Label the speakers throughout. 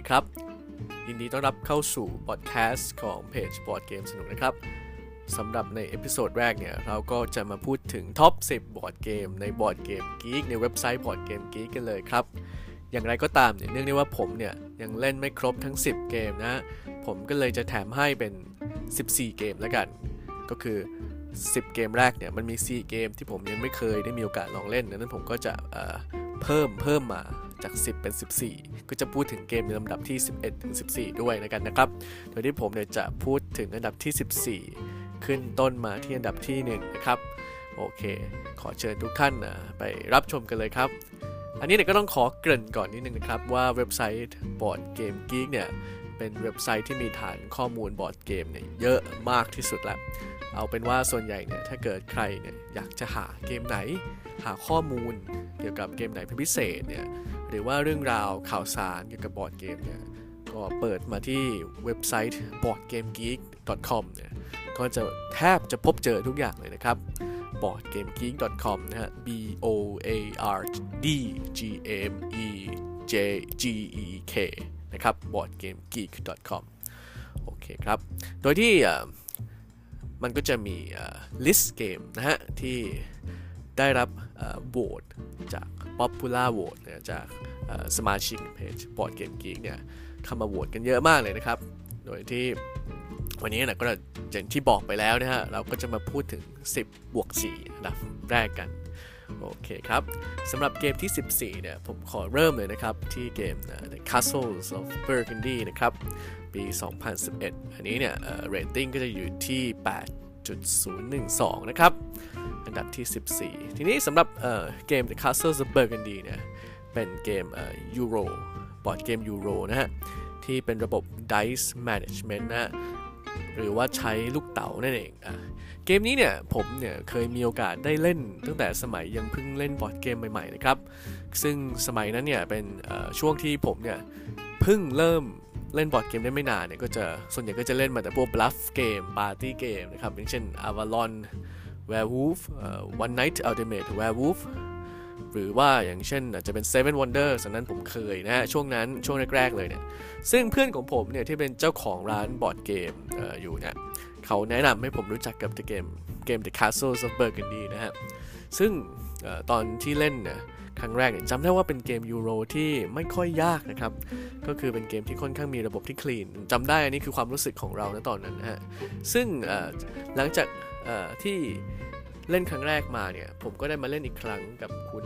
Speaker 1: ดีครับ ยินดีต้อนรับเข้าสู่พอดแคสต์ของเพจบอร์ดเกมสนุกนะครับสำหรับใน episode แรกเนี่ย เราก็จะมาพูดถึง top 10 บอร์ดเกมใน Board Game Geek ในเว็บไซต์ Board Game Geek กันเลยครับ อย่างไรก็ตามเนี่ยเนื่องในว่าผมเนี่ย ยังเล่นไม่ครบทั้ง 10 เกมนะ ผมก็เลยจะแถมให้เป็น 14 เกมแล้วกัน ก็คือ 10 เกมแรกเนี่ย มันมี 4 เกมที่ผมยังไม่เคยได้มีโอกาสลองเล่นดังนั้นผมก็จะเพิ่มเพิ่มมา จาก 10 เป็น 14 ก็จะพูดถึงเกมในลำดับที่ 11 ถึง 14 ด้วยนะกันนะครับ โดยที่ผมเนี่ยจะพูดถึงอันดับที่ 14 ขึ้นต้นมาที่อันดับที่ 1 นะครับ โอเค ขอเชิญทุกท่านนะไปรับชมกันเลยครับ อันนี้เนี่ยก็ต้องขอเกริ่นก่อนนิดนึงนะครับ ว่าเว็บไซต์บอร์ดเกมกีกเนี่ยเป็นเว็บไซต์ที่มีฐานข้อมูลบอร์ดเกมเนี่ยเยอะมากที่สุดแล้วเอาเป็นว่าส่วนใหญ่เนี่ยถ้าเกิดใครเนี่ยอยากจะหาเกมไหน หาข้อมูลเกี่ยวกับเกมไหนเป็นพิเศษเนี่ย หรือว่าเรื่องราวข่าวสารเกี่ยวกับบอร์ดเกมเนี่ยก็เปิดมาที่เว็บไซต์ boardgamegeek.com เนี่ยก็จะแทบจะพบเจอทุกอย่างเลยนะครับ boardgamegeek.com นะฮะ b o a r d g m e j g e k นะครับ boardgamegeek.com โอเคครับ โดยที่มันก็จะมี list เกมนะฮะที่ ได้รับโหวตจาก Popular Vote จากสมาชิกเพจ Board Game Geek เนี่ยเข้ามาโหวตกันเยอะมากเลยนะครับ โดยที่วันนี้นะก็อย่างที่บอกไปแล้วนะฮะ เราก็จะมาพูดถึง 10 บวก4อันดับแรกกัน โอเคครับสำหรับเกมที่ 14 เนี่ย ผมขอเริ่มเลยนะครับ ที่เกม The Castles of Burgundy นะครับ ปี 2011 อันนี้เนี่ยเรตติ้งก็จะอยู่ที่ 8 8.012 นะครับ อันดับที่ 14 ทีนี้สำหรับเกม The Castle of Burgundy เนี่ยเป็นเกมยูโรบอร์ดเกมยูโรนะฮะ ที่เป็นระบบ dice management นะหรือว่าใช้ลูกเต๋านั่นเองอะเกมนี้เนี่ยผมเนี่ยเคยมีโอกาสได้เล่น ตั้งแต่สมัยยังเพิ่งเล่นบอร์ดเกมใหม่ๆนะครับ ซึ่งสมัยนั้นเนี่ยเป็นช่วงที่ผมเนี่ยเพิ่งเริ่ม เล่นบอร์ดเกมได้ไม่นานเนี่ยก็จะส่วนใหญ่ก็จะเล่นมาแต่พวก bluff เกม party เกมนะครับอย่างเช่น Avalon Werewolf One Night Ultimate Werewolf หรือว่าอย่างเช่นอาจจะเป็น Seven Wonders นั้นผมเคยนะฮะช่วงนั้นช่วงแรก ๆ เลยเนี่ยซึ่งเพื่อนของผมเนี่ยที่เป็นเจ้าของร้านบอร์ดเกมออยู่เนี่ยเขาแนะนำให้ผมรู้จักกับเกมเกม The Castles of Burgundy นะฮะซึ่งตอนที่เล่นเนี่ย ครั้งแรกเนี่ยจำได้ว่าเป็นเกมยูโรที่ไม่ค่อยยากนะครับ ก็คือเป็นเกมที่ค่อนข้างมีระบบที่ clean จำได้อันนี้คือความรู้สึกของเราในตอนนั้นนะฮะซึ่งหลังจากที่เล่นครั้งแรกมาเนี่ย ผมก็ได้มาเล่นอีกครั้งกับคุณ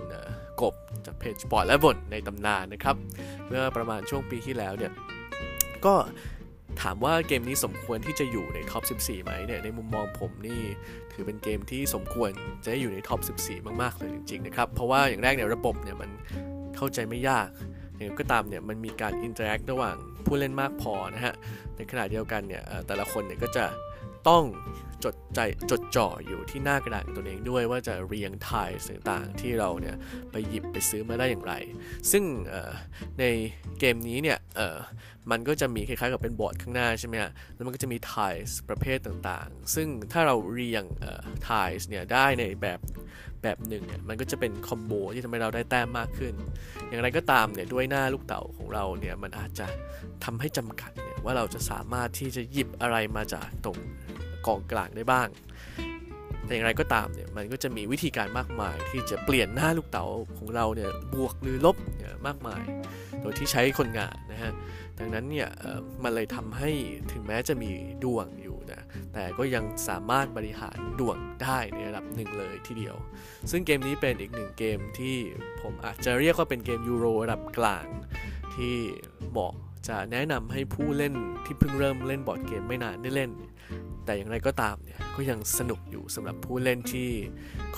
Speaker 1: กบจากเพจปอร์ตและบนในตำนานนะครับ เมื่อประมาณช่วงปีที่แล้วเนี่ยก็ ถามว่าเกมนี้สมควรที่จะอยู่ใน top 14 ไหมเนี่ยในมุมมองผมนี่ถือเป็นเกมที่สมควรจะอยู่ใน top 14 มาก ๆ เลยจริง ๆ นะครับ เพราะว่าอย่างแรกเนี่ยระบบเนี่ยมันเข้าใจไม่ยากอย่างก็ตามเนี่ยมันมีการ interact ระหว่างผู้เล่นมากพอนะฮะในขณะเดียวกันเนี่ยแต่ละคนเนี่ยก็จะต้องจดใจจดจ่ออยู่ที่หน้ากระดานตัวเองด้วยว่าจะเรียง tiles ต่างๆที่เราเนี่ยไปหยิบไปซื้อมาได้อย่างไร ซึ่งในเกมนี้เนี่ยมันก็จะมีคล้ายๆกับเป็นบอร์ดข้างหน้าใช่ไหมฮะแล้วมันก็จะมี tileประเภทต่างๆ ซึ่งถ้าเราเรียงไทยเนี่ยได้ในแบบแบบหนึ่งเนี่ยมันก็จะเป็นคอมโบที่ทำให้เราได้แต้มมากขึ้น อย่างไรก็ตามเนี่ยด้วยหน้าลูกเต๋าของเราเนี่ยมันอาจจะทำให้จำกัดเนี่ยว่าเราจะสามารถที่จะหยิบอะไรมาจากตรง กองกลางได้บ้าง แต่อย่างไรก็ตามเนี่ยมันก็จะมีวิธีการมากมายที่จะเปลี่ยนหน้าลูกเต๋าของเราเนี่ยบวกหรือลบเนี่ยมากมาย โดยที่ใช้คนงานนะฮะดังนั้นเนี่ยมันเลยทำให้ถึงแม้จะมีดวงอยู่นะแต่ก็ยังสามารถบริหารดวงได้ในระดับหนึ่งเลยทีเดียว ซึ่งเกมนี้เป็นอีกหนึ่งเกมที่ผมอาจจะเรียกว่าเป็นเกมยูโรระดับกลางที่เหมาะจะแนะนำให้ผู้เล่นที่เพิ่งเริ่มเล่นบอร์ดเกมไม่นานได้เล่น แต่อย่างไรก็ตามเนี่ยก็ยังสนุกอยู่สำหรับผู้เล่นที่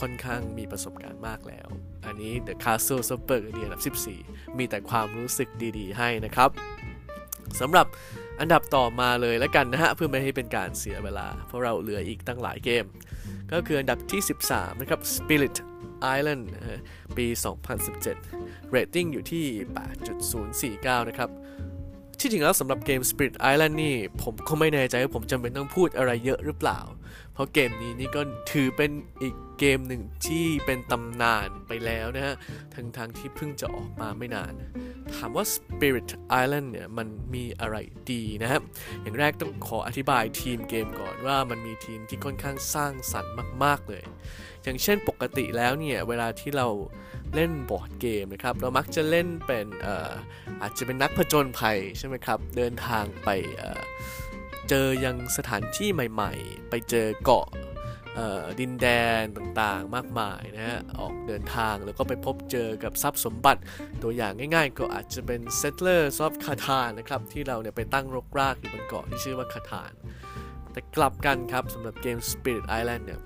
Speaker 1: ค่อนข้างมีประสบการณ์มากแล้ว อันนี้ The Castle s u p e r เดียนดับ 14 มีแต่ความรู้สึกดีๆ ให้นะครับสำหรับอันดับต่อมาเลยแล้วกันนะฮะ เพื่อไม่ให้เป็นการเสียเวลา เพราะเราเหลืออีกตั้งหลายเกม ก็คืออันดับที่ 13 นะครับ Spirit Island ปี 2017 rating อยู่ที่ 8.049 นะครับ ที่จริงแล้วสำหรับเกม Spirit Island นี่ ผมก็ไม่แน่ใจว่าผมจำเป็นต้องพูดอะไรเยอะหรือเปล่า เพราะเกมนี้นี่ก็ถือเป็นอีกเกมหนึ่งที่เป็นตำนานไปแล้วนะฮะทั้งทางที่เพิ่งจะออกมาไม่นาน ถามว่า Spirit Island เนี่ยมันมีอะไรดีนะครับอย่างแรกต้องขออธิบายทีมเกมก่อนว่ามันมีทีมที่ค่อนข้างสร้างสรรค์มาก ๆ เลย อย่างเช่นปกติแล้วเนี่ยเวลาที่เราเล่นบอร์ดเกมนะครับเรามักจะเล่นเป็นอาอาจจะเป็นนักผจญภัยใช่ไหมครับเดินทางไปเจอยังสถานที่ใหม่ ๆ ไปเจอเกาะ ดินแดนต่างๆ มากมายนะฮะ ออกเดินทางแล้วก็ไปพบเจอกับทรัพย์สมบัติ ตัวอย่างง่ายๆ ก็อาจจะเป็น Settlers of Catan นะครับ ที่เราเนี่ยไปตั้งรกรากอยู่บนเกาะที่ชื่อว่าคาทาน แต่กลับกันครับสำหรับเกม Spirit Island เนี่ย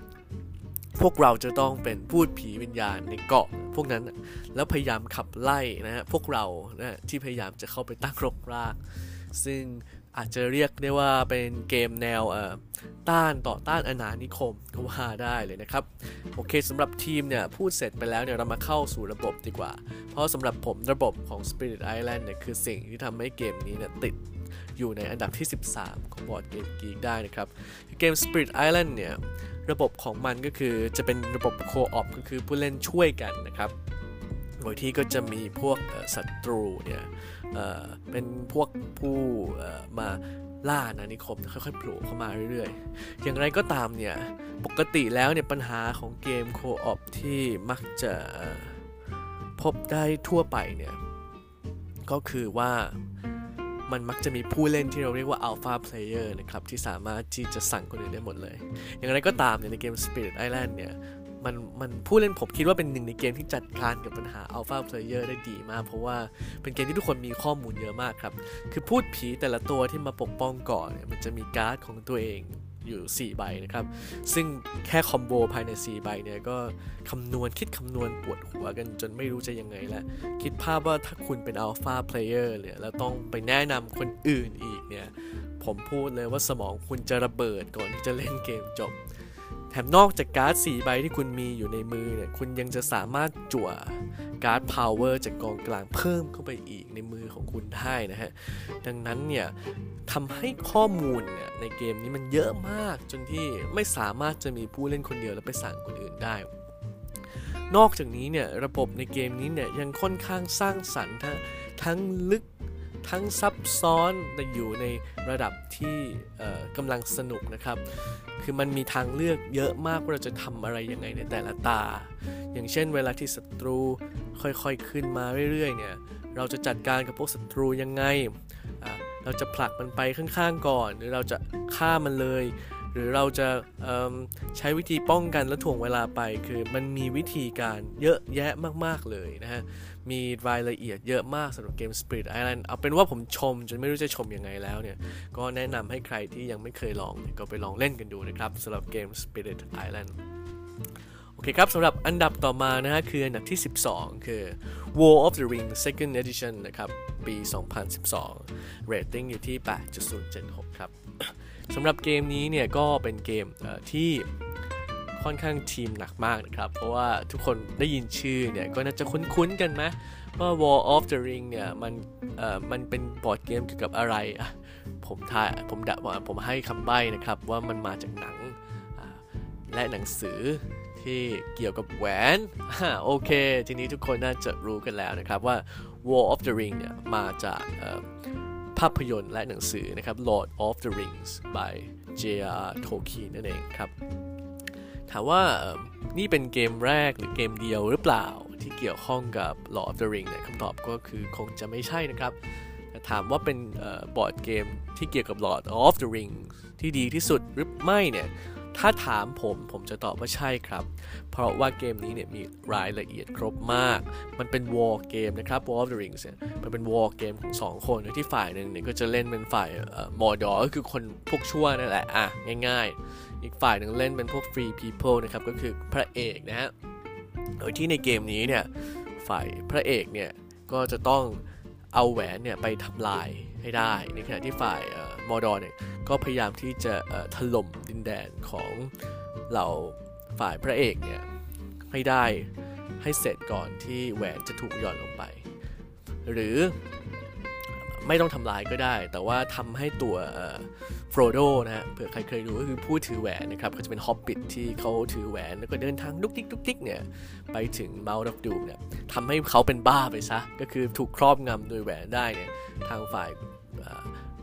Speaker 1: พวกเราจะต้องเป็นพูดผีวิญญาณในเกาะพวกนั้นแล้วพยายามขับไล่นะฮะพวกเรานะที่พยายามจะเข้าไปตั้งรกราก ซึ่ง อาจจะเรียกได้ว่าเป็นเกมแนวต้านต่อต้านอาณานิคมก็ว่าได้เลยนะครับ โอเคสำหรับทีมเนี่ย พูดเสร็จไปแล้วเนี่ย เรามาเข้าสู่ระบบดีกว่า เพราะสำหรับผมระบบของ Spirit Island เนี่ย คือสิ่งที่ทำให้เกมนี้เนี่ยติดอยู่ในอันดับที่ 13 ของบอร์ดเกมกีกได้นะครับ เกม Spirit Island เนี่ย ระบบของมันก็คือจะเป็นระบบโคออปก็คือผู้เล่นช่วยกันนะครับ โดยที่ก็จะมีพวกศัตรูเนี่ย เป็นพวกผู้มาล่านานิคมค่อยๆโผล่เข้ามาเรื่อยๆ อย่างไรก็ตามเนี่ย ปกติแล้วเนี่ยปัญหาของเกมโคออปที่มักจะพบได้ทั่วไปเนี่ย ก็คือว่ามันมักจะมีผู้เล่นที่เราเรียกว่า Alpha Player นะครับ ที่สามารถที่จะสั่งคนอื่นได้หมดเลย อย่างไรก็ตามเนี่ยในเกม Spirit Island เนี่ย มันมันผู้เล่นผมคิดว่าเป็นหนึ่งในเกมที่จัดการกับปัญหา Alpha Player ได้ดีมาก เพราะว่าเป็นเกมที่ทุกคนมีข้อมูลเยอะมากครับ คือภูตผีแต่ละตัวที่มาปกป้องเกาะเนี่ยมันจะมีการ์ดของตัวเองอยู่ 4 ใบนะครับ ซึ่งแค่ combo ภายใน 4 ใบเนี่ยก็คำนวณคิดคำนวณปวดหัวกันจนไม่รู้จะยังไงแล้ว คิดภาพว่าถ้าคุณเป็น alpha player เนี่ยแล้วต้องไปแนะนำคนอื่นอีกเนี่ย ผมพูดเลยว่าสมองคุณจะระเบิดก่อนที่จะเล่นเกมจบ แถมนอกจากการ์ด 4 ใบที่คุณมีอยู่ในมือเนี่ย คุณยังจะสามารถจั่วการ์ด power จากกองกลางเพิ่มเข้าไปอีกในมือของคุณได้นะฮะ ดังนั้นเนี่ยทำให้ข้อมูลเนี่ยในเกมนี้มันเยอะมากจนที่ไม่สามารถจะมีผู้เล่นคนเดียวแล้วไปสั่งคนอื่นได้ นอกจากนี้เนี่ยระบบในเกมนี้เนี่ยยังค่อนข้างสร้างสรรค์ทั้งทั้งลึก ทั้งซับซ้อนแต่อยู่ในระดับที่กำลังสนุกนะครับ คือมันมีทางเลือกเยอะมากว่าเราจะทำอะไรยังไงในแต่ละตา อย่างเช่น เวลาที่ศัตรูค่อยๆขึ้นมาเรื่อยๆเนี่ยเราจะจัดการกับพวกศัตรูยังไง เราจะผลักมันไปข้างๆก่อน หรือเราจะฆ่ามันเลย หรือเราจะใช้วิธีป้องกันและถ่วงเวลาไป คือมันมีวิธีการเยอะแยะมากๆเลยนะฮะ มีรายละเอียดเยอะมากสำหรับเกม Spirit Island เอาเป็นว่าผมชมจนไม่รู้จะชมยังไงแล้วเนี่ย ก็แนะนำให้ใครที่ยังไม่เคยลองก็ไปลองเล่นกันดูนะครับสำหรับเกม Spirit Island โอเคครับสำหรับอันดับต่อมานะฮะคืออันดับที่ 12 คือ War of the Ring Second Edition นะครับ ปี 2012 rating อยู่ที่ 8.076 ครับ สำหรับเกมนี้เนี่ยก็เป็นเกมที่ค่อนข้างทีมหนักมากนะครับ เพราะว่าทุกคนได้ยินชื่อเนี่ย ก็น่าจะคุ้นๆกันไหมว่า War of the Ring เนี่ย มันมันเป็นบอร์ดเกมเกี่ยวกับอะไร ผมทายผมดว่าผมให้คำใบ้นะครับ ว่ามันมาจากหนังและหนังสือที่เกี่ยวกับแหวนโอเค ทีนี้ทุกคนน่าจะรู้กันแล้วนะครับว่า War of the Ring เนี่ย มาจาก ภาพยนตร์และหนังสือนะครับ Lord of the Rings by J.R. Tolkien นั่นเองครับ ถามว่านี่เป็นเกมแรกหรือเกมเดียวหรือเปล่าที่เกี่ยวข้องกับ Lord of the Rings เนี่ยคำตอบก็คือคงจะไม่ใช่นะครับแต่ถามว่าเป็นบอร์ดเกมที่เกี่ยวกับ Lord of the Rings ที่ดีที่สุดหรือไม่เนี่ย ถ้าถามผมผมจะตอบว่าใช่ครับ เพราะว่าเกมนี้เนี่ยมีรายละเอียดครบมาก มันเป็นวอลเกมนะครับ War of the Rings เนี่ยมันเป็นวอลเกมของสองคนที่ฝ่ายหนึ่งเนี่ยก็จะเล่นเป็นฝ่ายมอดอก็คือคนพวกชั่วนั่นแหละอะง่าย ๆ อีกฝ่ายหนึ่งเล่นเป็นพวก free people นะครับก็คือพระเอกนะฮะโดยที่ในเกมนี้เนี่ยฝ่ายพระเอกเนี่ยก็จะต้องเอาแหวนเนี่ยไปทำลายให้ได้ในขณะที่ฝ่าย มอดอเนี่ยก็พยายามที่จะถล่มดินแดนของเหล่าฝ่ายพระเอกเนี่ยให้ได้ให้เสร็จก่อนที่แหวนจะถูกหย่อนลงไป หรือไม่ต้องทำลายก็ได้ แต่ว่าทำให้ตัวฟรโดนะฮะเผื่อใครเคยดูก็คือผู้ถือแหวนนะครับเขาจะเป็นฮอบบิทที่เขาถือแหวนแล้วก็เดินทางลุกทิกลุกทิกเนี่ยไปถึง Mount of Doom เนี่ยทำให้เขาเป็นบ้าไปซะ ก็คือถูกครอบงำโดยแหวนได้เนี่ยทางฝ่าย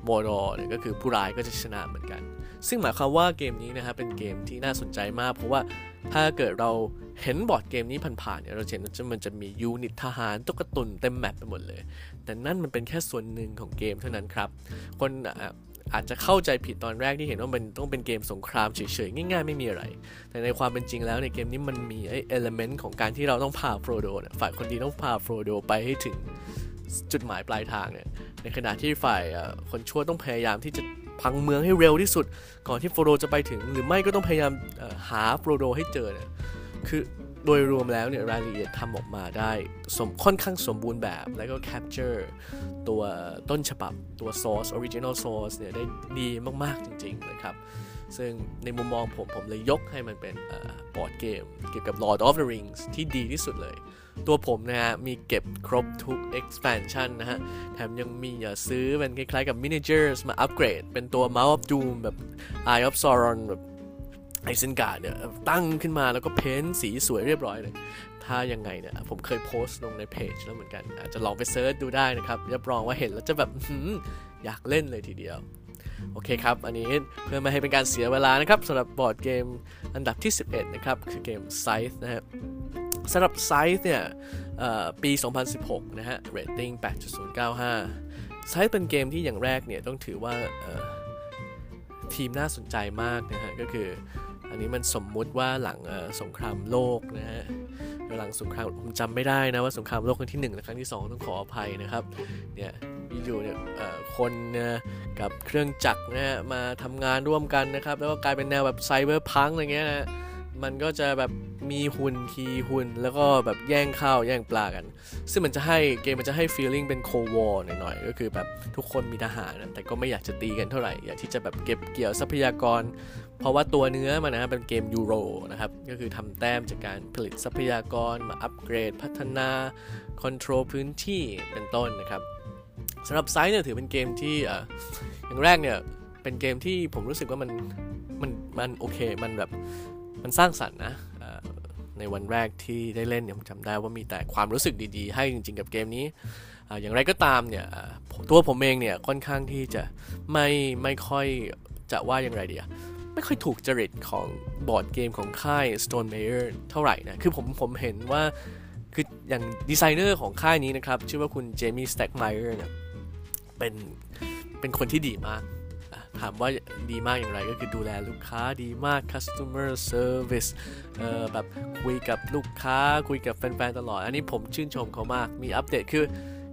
Speaker 1: โมโรเนี่ยก็คือผู้ร้ายก็จะชนะเหมือนกัน ซึ่งหมายความว่าเกมนี้นะครับเป็นเกมที่น่าสนใจมาก เพราะว่าถ้าเกิดเราเห็นบอร์ดเกมนี้ผ่านๆเนี่ยเราเห็นว่ามันจะมี unit ทหารตุ๊กตุ่นเต็ม map ไปหมดเลย แต่นั่นมันเป็นแค่ส่วนหนึ่งของเกมเท่านั้นครับ คนอาจจะเข้าใจผิดตอนแรกที่เห็นว่ามันต้องเป็นเกมสงครามเฉยๆ ง่ายๆ ไม่มีอะไร แต่ในความเป็นจริงแล้วในเกมนี้มันมีไอ้ element ของการที่เราต้องพาโฟรโดฝ่ายคนดีต้องพาโฟรโดไปให้ถึง จุดหมายปลายทางเนี่ยในขณะที่ฝ่ายคนชั่วต้องพยายามที่จะพังเมืองให้เร็วที่สุด ก่อนที่โฟโรจะไปถึง หรือไม่ก็ต้องพยายามหาโฟโรให้เจอเนี่ยคือโดยรวมแล้วเนี่ยรายละเอียดทำออกมาได้สมค่อนข้างสมบูรณ์แบบ แล้วก็ capture ตัวต้นฉบับตัว source original source เนี่ยได้ดีมาก ๆ จริง ๆ เลยครับ ซึ่งในมุมมองผมผมเลยยกให้มันเป็นบอร์ดเกม เกี่ยวกับ Lord of the Rings ที่ดีที่สุดเลย ตัวผมนะฮะ มีเก็บครบทุก expansion นะฮะ แถมยังมีอย่าซื้อเป็นคล้ายๆกับ miniatures มาอัปเกรด เป็นตัว Mount of Doom แบบ Eye of Sauron แบบ Isengard เนี่ยตั้งขึ้นมาแล้วก็ paint สีสวยเรียบร้อยเลย ถ้ายังไงเนี่ยผมเคยโพสต์ลงในเพจแล้วเหมือนกัน อาจจะลองไป search ดูได้นะครับรับรองว่าเห็นแล้วจะแบบอยากเล่นเลยทีเดียว โอเคครับ อันนี้เพื่อไม่ให้เป็นการเสียเวลานะครับสำหรับบอร์ดเกมอันดับที่ 11 นะครับ คือเกม Scythe นะฮะสำหรับ Scythe เนี่ยปี 2016 นะฮะเรตติ้ง8.095 Scythe เป็นเกมที่อย่างแรกเนี่ยต้องถือว่าทีมน่าสนใจมากนะฮะ ก็คืออันนี้มันสมมุติว่าหลังสงครามโลกนะฮะ หลังสงครามผมจำไม่ได้นะว่าสงครามโลกครั้งที่1และครั้งที่ 2 ต้องขออภัยนะครับเนี่ยอยู่เนี่ยคนกับเครื่องจักรนะฮะมาทำงานร่วมกันนะครับ แล้วก็กลายเป็นแนวแบบไซเบอร์พังอะไรเงี้ยนะมันก็จะแบบมีหุ่นทีหุ่น แล้วก็แบบแย่งข้าวแย่งปลากัน ซึ่งมันจะให้เกมมันจะให้ feeling เป็น cold war หน่อยๆ ก็คือแบบทุกคนมีทหารแต่ก็ไม่อยากจะตีกันเท่าไหร่ อยากที่จะแบบเก็บเกี่ยวทรัพยากร เพราะว่าตัวเนื้อมันนะเป็นเกมยูโรนะครับ ก็คือทำแต้มจากการผลิตทรัพยากรมาอัปเกรด พัฒนา control พื้นที่เป็นต้นนะครับสำหรับไซส์เนี่ยถือเป็นเกมที่อย่างแรกเนี่ยเป็นเกมที่ผมรู้สึกว่ามันมันมันโอเคมันแบบมันสร้างสรรค์นะในวันแรกที่ได้เล่นเนี่ยผมจำได้ว่ามีแต่ความรู้สึกดีๆ ให้จริง ๆ กับเกมนี้ อย่างไรก็ตามเนี่ยตัวผมเองเนี่ยค่อนข้างที่จะไม่ไม่ค่อยจะว่าอย่างไรเดีย ไม่ค่อยถูกจริตของบอร์ดเกมของค่าย Stonemaier เท่าไหร่นะ คือผมผมเห็นว่า คืออย่างดีไซเนอร์ของค่ายนี้นะครับ ชื่อว่าคุณ Jamey Stegmaier เนี่ยเป็น เป็นคนที่ดีมาก ถามว่าดีมากอย่างไรก็คือดูแลลูกค้าดีมาก customer service เอ่อแบบคุยกับลูกค้าคุยกับแฟนๆ ตลอด อันนี้ผมชื่นชมเขามาก มีอัปเดตคือ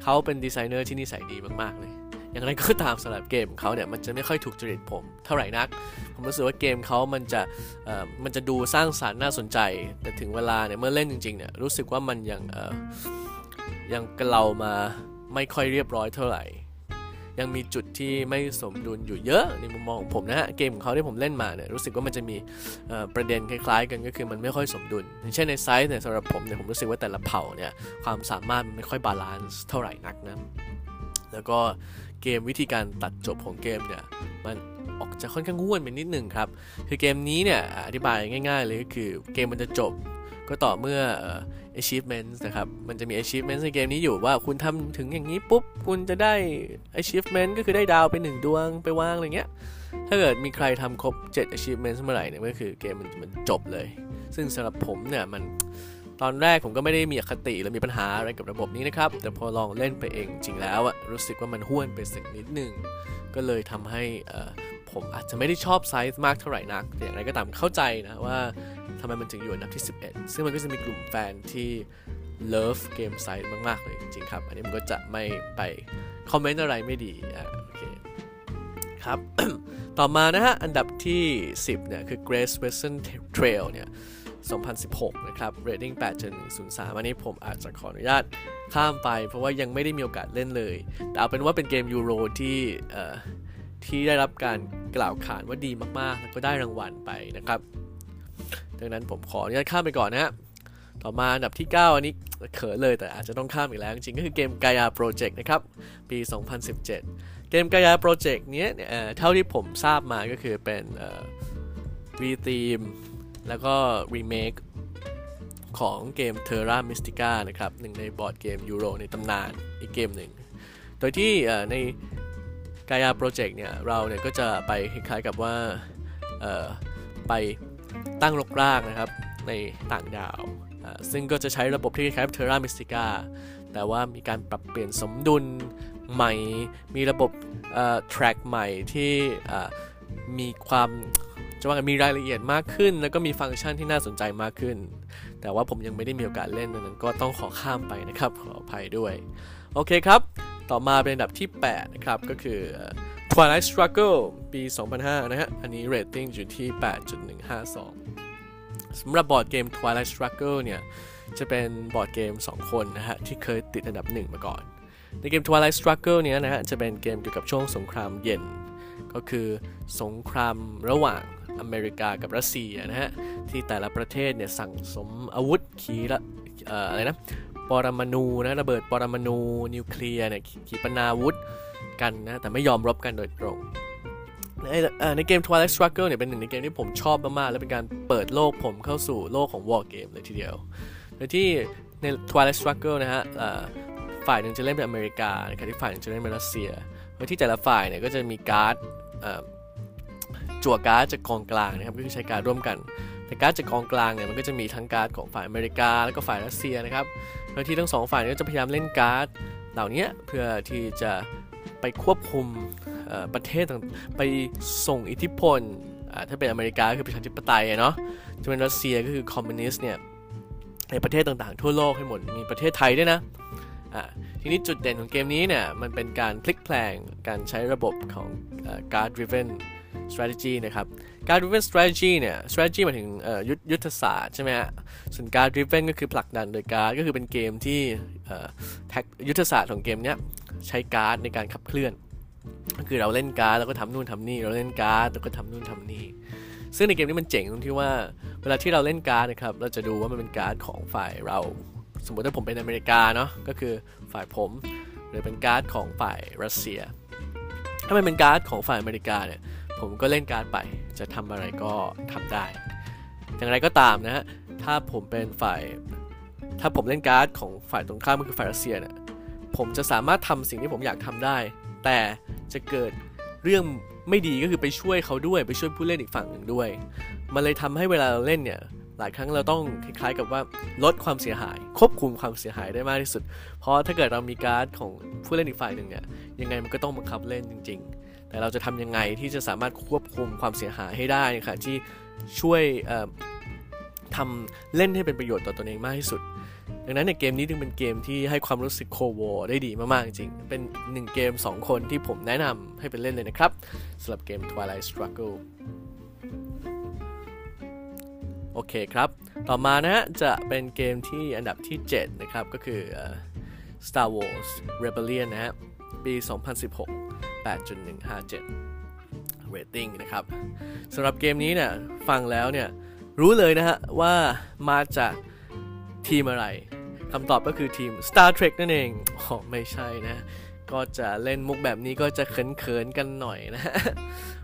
Speaker 1: เขาเป็นดีไซเนอร์ที่นิสัยดีมากๆเลย อย่างไรก็ตามสำหรับเกมของเขาเนี่ยมันจะไม่ค่อยถูกจริตผมเท่าไหร่นัก ผมรู้สึกว่าเกมเขามันจะเอ่อมันจะดูสร้างสารรค์น่าสนใจ แต่ถึงเวลาเนี่ยเมื่อเล่นจริงๆเนี่ยรู้สึกว่ามันยังเอ่อยังกระเรามาไม่ค่อยเรียบร้อยเท่าไหร่ ยังมีจุดที่ไม่สมดุลอยู่เยอะในมุมมองของผมนะฮะเกมของเขาที่ผมเล่นมาเนี่ยรู้สึกว่ามันจะมีประเด็นคล้าย ๆ กันก็คือมันไม่ค่อยสมดุลอย่างเช่นในไซส์เนี่ยสำหรับผมเนี่ยผมรู้สึกว่าแต่ละเผ่าเนี่ยความสามารถมันไม่ค่อย balance เท่าไหร่นักนะ แล้วก็เกมวิธีการตัดจบของเกมเนี่ยมันออกจะค่อนข้างห้วนไปนิดหนึ่งครับ คือเกมนี้เนี่ยอธิบายง่าย ๆ เลยก็คือเกมมันจะจบก็ต่อเมื่อ achievement นะครับ มันจะมี achievement ในเกมนี้อยู่ว่าคุณทำถึงอย่างนี้ปุ๊บ คุณจะได้ achievement ก็คือได้ดาวไปหนึ่งดวงไปวางอะไรเงี้ย ถ้าเกิดมีใครทำครบ 7 achievement เมื่อไหร่เนี่ยก็คือเกมมันมันจบเลย ซึ่งสำหรับผมเนี่ยมัน ตอนแรกผมก็ไม่ได้มีอคติหรือมีปัญหาอะไรกับระบบนี้นะครับ แต่พอลองเล่นไปเองจริงแล้วอะรู้สึกว่ามันห้วนไปสักนิดหนึ่งก็เลยทำให้ผมอาจจะไม่ได้ชอบไซส์มากเท่าไหร่นัก แต่อย่างไรก็ตามเข้าใจนะว่าทำไมมันถึงอยู่อันดับที่ 11 ซึ่งมันก็จะมีกลุ่มแฟนที่ love เกมไซส์มาก ๆ เลยจริง ๆ ครับ อันนี้มันก็จะไม่ไปคอมเมนต์อะไรไม่ดีอะโอเคครับ ต่อมานะฮะ อันดับที่ 10 เนี่ย คือ Grace Western Trail เนี่ย 2016 นะครับ rating 8.103 อันนี้ผมอาจจะขออนุญาตข้ามไป เพราะว่ายังไม่ได้มีโอกาสเล่นเลย แต่เอาเป็นว่าเป็นเกมยูโรที่ที่ได้รับการกล่าวขานว่าดีมากๆ แล้วก็ได้รางวัลไปนะครับ ดังนั้นผมขออนุญาตข้ามไปก่อนนะฮะ ต่อมาอันดับที่ 9 อันนี้เขินเลยแต่อาจจะต้องข้ามอีกแล้ว จริงๆ ก็คือเกม Gaia Project นะครับ ปี 2017 เกม Gaia Project เนี้ยเท่าที่ผมทราบมาก็คือเป็นรีทีม แล้วก็รีเมคของเกม Terra Mystica นะครับหนึ่งในบอร์ดเกมยูโรในตำนานอีกเกมหนึ่ง โดยที่ใน Gaia Project เนี่ย เราเนี่ยก็จะไปคล้ายๆกับว่าไปตั้งรกรากนะครับ ในต่างดาว ซึ่งก็จะใช้ระบบที่คล้ายๆ Terra Mystica แต่ว่ามีการปรับเปลี่ยนสมดุลใหม่ มีระบบ track ใหม่ที่มีความ จะว่ามีรายละเอียดมากขึ้น แล้วก็มีฟังก์ชันที่น่าสนใจมากขึ้น แต่ว่าผมยังไม่ได้มีโอกาสเล่นนั้นก็ต้องขอข้ามไปนะครับ ขออภัยด้วย โอเคครับ ต่อมาเป็นอันดับที่ 8 นะครับ ก็คือ Twilight Struggle ปี 2005 นะฮะ อันนี้ rating อยู่ที่ 8.152 สำหรับบอร์ดเกม Twilight Struggle เนี่ย จะเป็นบอร์ดเกม 2 คนนะฮะ ที่เคยติดอันดับ 1 มาก่อน ในเกม Twilight Struggle เนี้ยนะฮะ จะเป็นเกมเกี่ยวกับช่วงสงครามเย็น ก็คือสงครามระหว่าง อเมริกากับรัสเซียนะฮะที่แต่ละประเทศเนี่ยสั่งสมอาวุธขีละอะไรนะปรมาณูนะระเบิดปรมาณูนิวเคลียร์เนี่ยขีปนาวุธกันนะแต่ไม่ยอมรบกันโดยตรงในในเกม Twilight Struggle เนี่ยเป็นหนึ่งในเกมที่ผมชอบมาก ๆ และเป็นการเปิดโลกผมเข้าสู่โลกของ War Game เลยทีเดียวโดยที่ใน Twilight Struggle นะฮะฝ่ายหนึ่งจะเล่นเป็นอเมริกาในขณะที่ฝ่ายหนึ่งจะเล่นเป็นรัสเซียโดยที่แต่ละฝ่ายเนี่ยก็จะมีการ์ด จั่วการ์ดจากกองกลางนะครับก็คือใช้การ์ดร่วมกัน แต่การ์ดจากกองกลางเนี่ยมันก็จะมีทั้งการ์ดของฝ่ายอเมริกา แล้วก็ฝ่ายรัสเซียนะครับโดยที่ทั้งสองฝ่ายก็จะพยายามเล่นการ์ดเหล่านี้เพื่อที่จะไปควบคุมประเทศต่างๆ ไปส่งอิทธิพลถ้าเป็นอเมริกาคือประชาธิปไตยเนาะจะเป็นรัสเซียก็คือคอมมิวนิสต์เนี่ยในประเทศต่างๆ ทั่วโลกให้หมดมีประเทศไทยด้วยนะทีนี้จุดเด่นของเกมนี้เนี่ยมันเป็นการพลิกแพลงการใช้ระบบของ card driven strategy นะครับ card driven strategy เนี่ย strategy หมายถึงยุทธศาสตร์ใช่ไหมฮะ ส่วน card driven ก็คือผลักดันโดยการ์ดก็คือเป็นเกมที่ยุทธศาสตร์ของเกมเนี้ยใช้การ์ดในการขับเคลื่อน ก็คือเราเล่นการ์ดแล้วก็ทำนู่นทำนี่ เราเล่นการ์ดแล้วก็ทำนู่นทำนี่ ซึ่งในเกมนี้มันเจ๋งตรงที่ว่าเวลาที่เราเล่นการ์ดนะครับ เราจะดูว่ามันเป็นการ์ดของฝ่ายเรา สมมติถ้าผมเป็นอเมริกาเนาะ ก็คือฝ่ายผม หรือเป็นการ์ดของฝ่ายรัสเซียถ้ามันเป็นการ์ดของฝ่ายอเมริกาเนี่ย ผมก็เล่นการ์ดไป จะทำอะไรก็ทำได้ อย่างไรก็ตามนะฮะ ถ้าผมเป็นฝ่าย ถ้าผมเล่นการ์ดของฝ่ายตรงข้ามก็คือฝ่ายรัสเซียเนี่ย ผมจะสามารถทำสิ่งที่ผมอยากทำได้ แต่จะเกิดเรื่องไม่ดีก็คือไปช่วยเขาด้วย ไปช่วยผู้เล่นอีกฝั่งหนึ่งด้วย มันเลยทำให้เวลาเราเล่นเนี่ย หลายครั้งเราต้องคล้ายๆกับว่าลดความเสียหาย ควบคุมความเสียหายได้มากที่สุด เพราะถ้าเกิดเรามีการ์ดของผู้เล่นอีกฝ่ายหนึ่งเนี่ยยังไงมันก็ต้องบังคับเล่นจริง ๆ แต่เราจะทำยังไงที่จะสามารถควบคุมความเสียหายให้ได้ค่ะที่ช่วยทำเล่นให้เป็นประโยชน์ต่อตัวเองมากที่สุด ดังนั้นในเกมนี้จึงเป็นเกมที่ให้ความรู้สึกโควได้ดีมากๆจริง เป็นหนึ่งเกม 2 คนที่ผมแนะนำให้ไปเล่นเลยนะครับสำหรับเกม Twilight Struggle โอเคครับ ต่อมานะฮะ จะเป็นเกมที่อันดับที่ 7 นะครับ ก็คือ Star Wars Rebellion นะฮะ ปี 2016 8.157 rating นะครับสำหรับเกมนี้เนี่ย ฟังแล้วเนี่ย รู้เลยนะฮะ ว่ามาจากทีมอะไรคำตอบก็คือทีม Star Trek นั่นเองอ๋อไม่ใช่นะ ก็จะเล่นมุกแบบนี้ก็จะเขินๆกันหน่อยนะ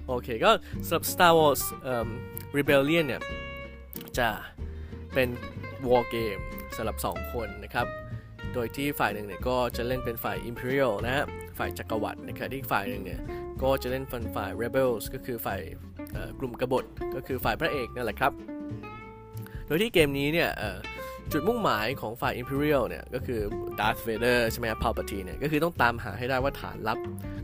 Speaker 1: โอเค ก็สำหรับ Star Wars Rebellion เนี่ย จะเป็น War Game สำหรับ 2 คนนะครับ โดยที่ฝ่ายหนึ่งเนี่ยก็จะเล่นเป็นฝ่าย Imperial นะฮะ ฝ่ายจักรวรรดินะครับที่ฝ่ายหนึ่งเนี่ยก็จะเล่นเป็นฝ่าย Rebels ก็คือฝ่ายกลุ่มกบฏก็คือฝ่ายพระเอกนั่นแหละครับ โดยที่เกมนี้เนี่ยจุดมุ่งหมายของฝ่าย Imperial เนี่ยก็คือ Darth Vader ใช่ไหมครับ Palpatine เนี่ยก็คือต้องตามหาให้ได้ว่าฐานลับ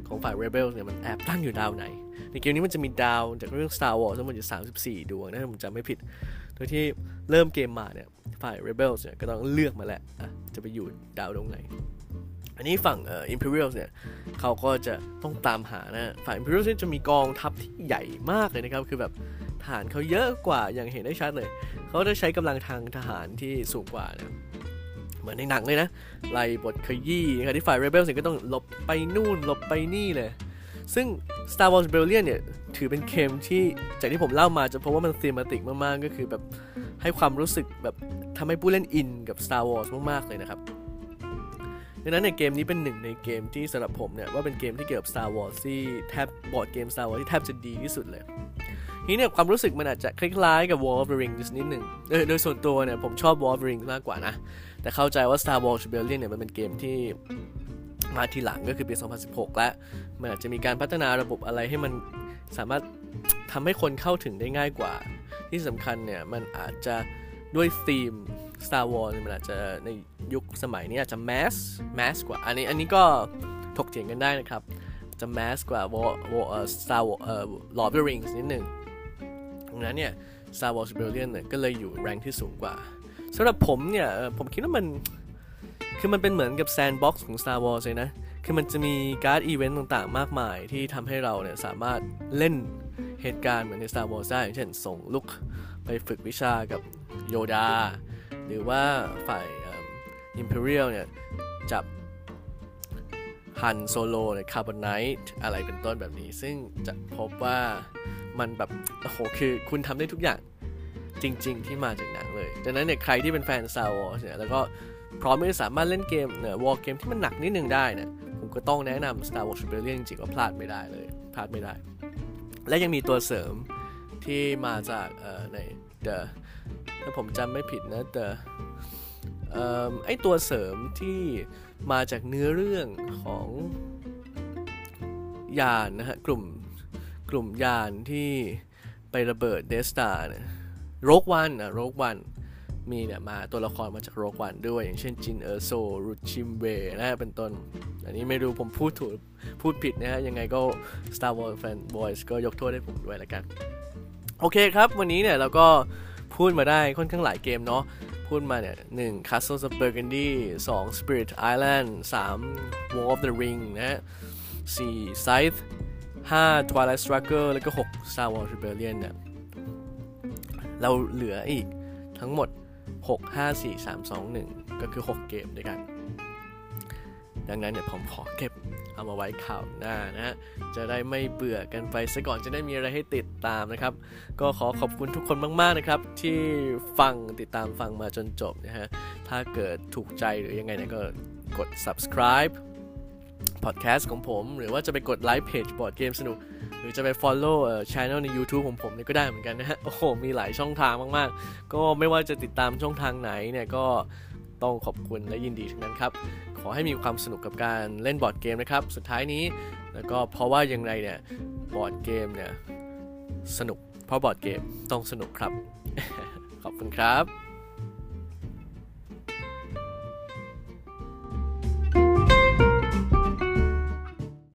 Speaker 1: ของฝ่าย Rebels เนี่ยมันแอบตั้งอยู่ดาวไหน ในเกมนี้มันจะมีดาวจากเรื่อง Star Wars ทั้งหมดอยู่ 34 ดวงนะถ้าผมจำไม่ผิด โดยที่เริ่มเกมมาเนี่ยฝ่าย Rebels เนี่ยก็ต้องเลือกมาแหละจะไปอยู่ดาวดวงไหน อันนี้ฝั่งเอ่อ Imperial เนี่ยเขาก็จะต้องตามหานะฝ่าย Imperial จะมีกองทัพที่ใหญ่มากเลยนะครับ คือแบบฐานเขาเยอะกว่าอย่างเห็นได้ชัดเลย เขาจะใช้กำลังทางทหารที่สูงกว่านะเหมือนในหนังเลยนะ ไล่บทขยี้นะครับที่ฝ่ายเรเบลสิก็ต้องหลบไปนู่นหลบไปนี่เลย ซึ่ง Star Wars Rebellion เนี่ย ถือเป็นเกมที่จากที่ผมเล่ามาจะพบว่ามันซีมาติกมากๆ ก็คือแบบให้ความรู้สึกแบบทำให้ผู้เล่นอินกับ Star Wars มากๆ เลยนะครับดังนั้นในเกมนี้เป็นหนึ่งในเกมที่สำหรับผมเนี่ย ว่าเป็นเกมที่เกี่ยวกับ Star Wars ที่แทบบอร์ดเกม Star Wars ที่แทบจะดีที่สุดเลยนี่เนี่ยความรู้สึกมันอาจจะคล้ายๆกับ War of the Rings นิดหนึ่งโดยส่วนตัวเนี่ยผมชอบ War of the Rings มากกว่านะ แต่เข้าใจว่า Star Wars Rebellion เนี่ยมันเป็นเกมที่ มาทีหลังก็คือปี 2016 แล้ว มันอาจจะมีการพัฒนาระบบอะไรให้มันสามารถทำให้คนเข้าถึงได้ง่ายกว่า ที่สำคัญเนี่ย มันอาจจะด้วยธีม Star Wars มันอาจจะในยุคสมัยนี้อาจจะแมสmass กว่า อันนี้อันนี้ก็ถกเถียงกันได้นะครับ จะ mass กว่า War War Star Wars เอ่อ Lord of the Rings นิดหนึ่งดังนั้นเนี่ย Star Wars Rebellion เนี่ยก็เลยอยู่ rank ที่สูงกว่าสำหรับผมเนี่ยผมคิดว่ามัน คือมันเป็นเหมือนกับ sandbox ของ Star Wars เลยนะ คือมันจะมีการ์ดอีเวนต์ต่างๆ มากมายที่ทำให้เราเนี่ยสามารถเล่นเหตุการณ์เหมือนใน Star Wars ได้อย่างเช่นส่งลุคไปฝึกวิชากับโยดา หรือว่าฝ่าย Imperial เนี่ยจับฮันโซโลใน Carbonite อะไรเป็นต้นแบบนี้ ซึ่งจะพบว่ามันแบบ โอ้โห คือคุณทำได้ทุกอย่างจริง ๆ ที่มาจากหนังเลยดังนั้นเนี่ยใครที่เป็นแฟน Star Wars เนี่ยแล้วก็ พร้อมที่จะสามารถเล่นเกมเนี่ย war game ที่มันหนักนิดนึงได้เนี่ยผมก็ต้องแนะนำ Star Wars Rebellion จริงๆว่าพลาดไม่ได้เลยพลาดไม่ได้ และยังมีตัวเสริมที่มาจากเอ่อใน The ถ้าผมจำไม่ผิดนะ The เอ่อไอตัวเสริมที่มาจากเนื้อเรื่องของยานนะฮะกลุ่มกลุ่มยานที่ไประเบิดเดสตาเนี่ยโรกวันนะโรกวัน มีเนี่ยมาตัวละครมาจากโรกวันด้วย อย่างเช่นจินเออร์โซรูชิมเวนะเป็นต้น อันนี้ไม่รู้ผมพูดถูกพูดผิดนะฮะ ยังไงก็ Star Wars Fan Boys ก็ยกโทษให้ผมด้วยละกัน โอเคครับ วันนี้เนี่ยเราก็พูดมาได้ค่อนข้างหลายเกมเนาะพูดมาเนี่ยหนึ่ง Castle of Burgundy สอง Spirit Island สาม War of the Ring นะสี่ Scythe 5 Twilight Struggle แล้วก็ 6 Star Wars Rebellion เนี่ยเราเหลืออีกทั้งหมด 6 5 4 3 2 1 ก็คือ 6 เกมด้วยกัน ดังนั้นเนี่ยผมขอเก็บเอามาไว้ข่าวหน้านะจะได้ไม่เบื่อกันไปซะก่อนจะได้มีอะไรให้ติดตามนะครับ ก็ขอขอบคุณทุกคนมาก ๆ นะครับ ที่ฟังติดตามฟังมาจนจบนะฮะ ถ้าเกิดถูกใจหรือยังไงเนี่ยก็กด subscribe พอดแคสต์ของผม หรือว่าจะไปกดไลค์เพจบอร์ดเกมสนุก หรือจะไป follow เอ่อ channel ใน YouTube ของผมเนี่ยก็ได้เหมือนกันนะฮะ โอ้โห มีหลายช่องทางมาก ๆ ก็ไม่ว่าจะติดตามช่องทางไหนเนี่ยก็ต้องขอบคุณและยินดีทั้งนั้นครับ ขอให้มีความสนุกกับการเล่นบอร์ดเกมนะครับ สุดท้ายนี้แล้วก็เพราะว่าอย่างไรเนี่ยบอร์ดเกมเนี่ยสนุกเพราะบอร์ดเกมต้องสนุกครับ ขอบคุณครับ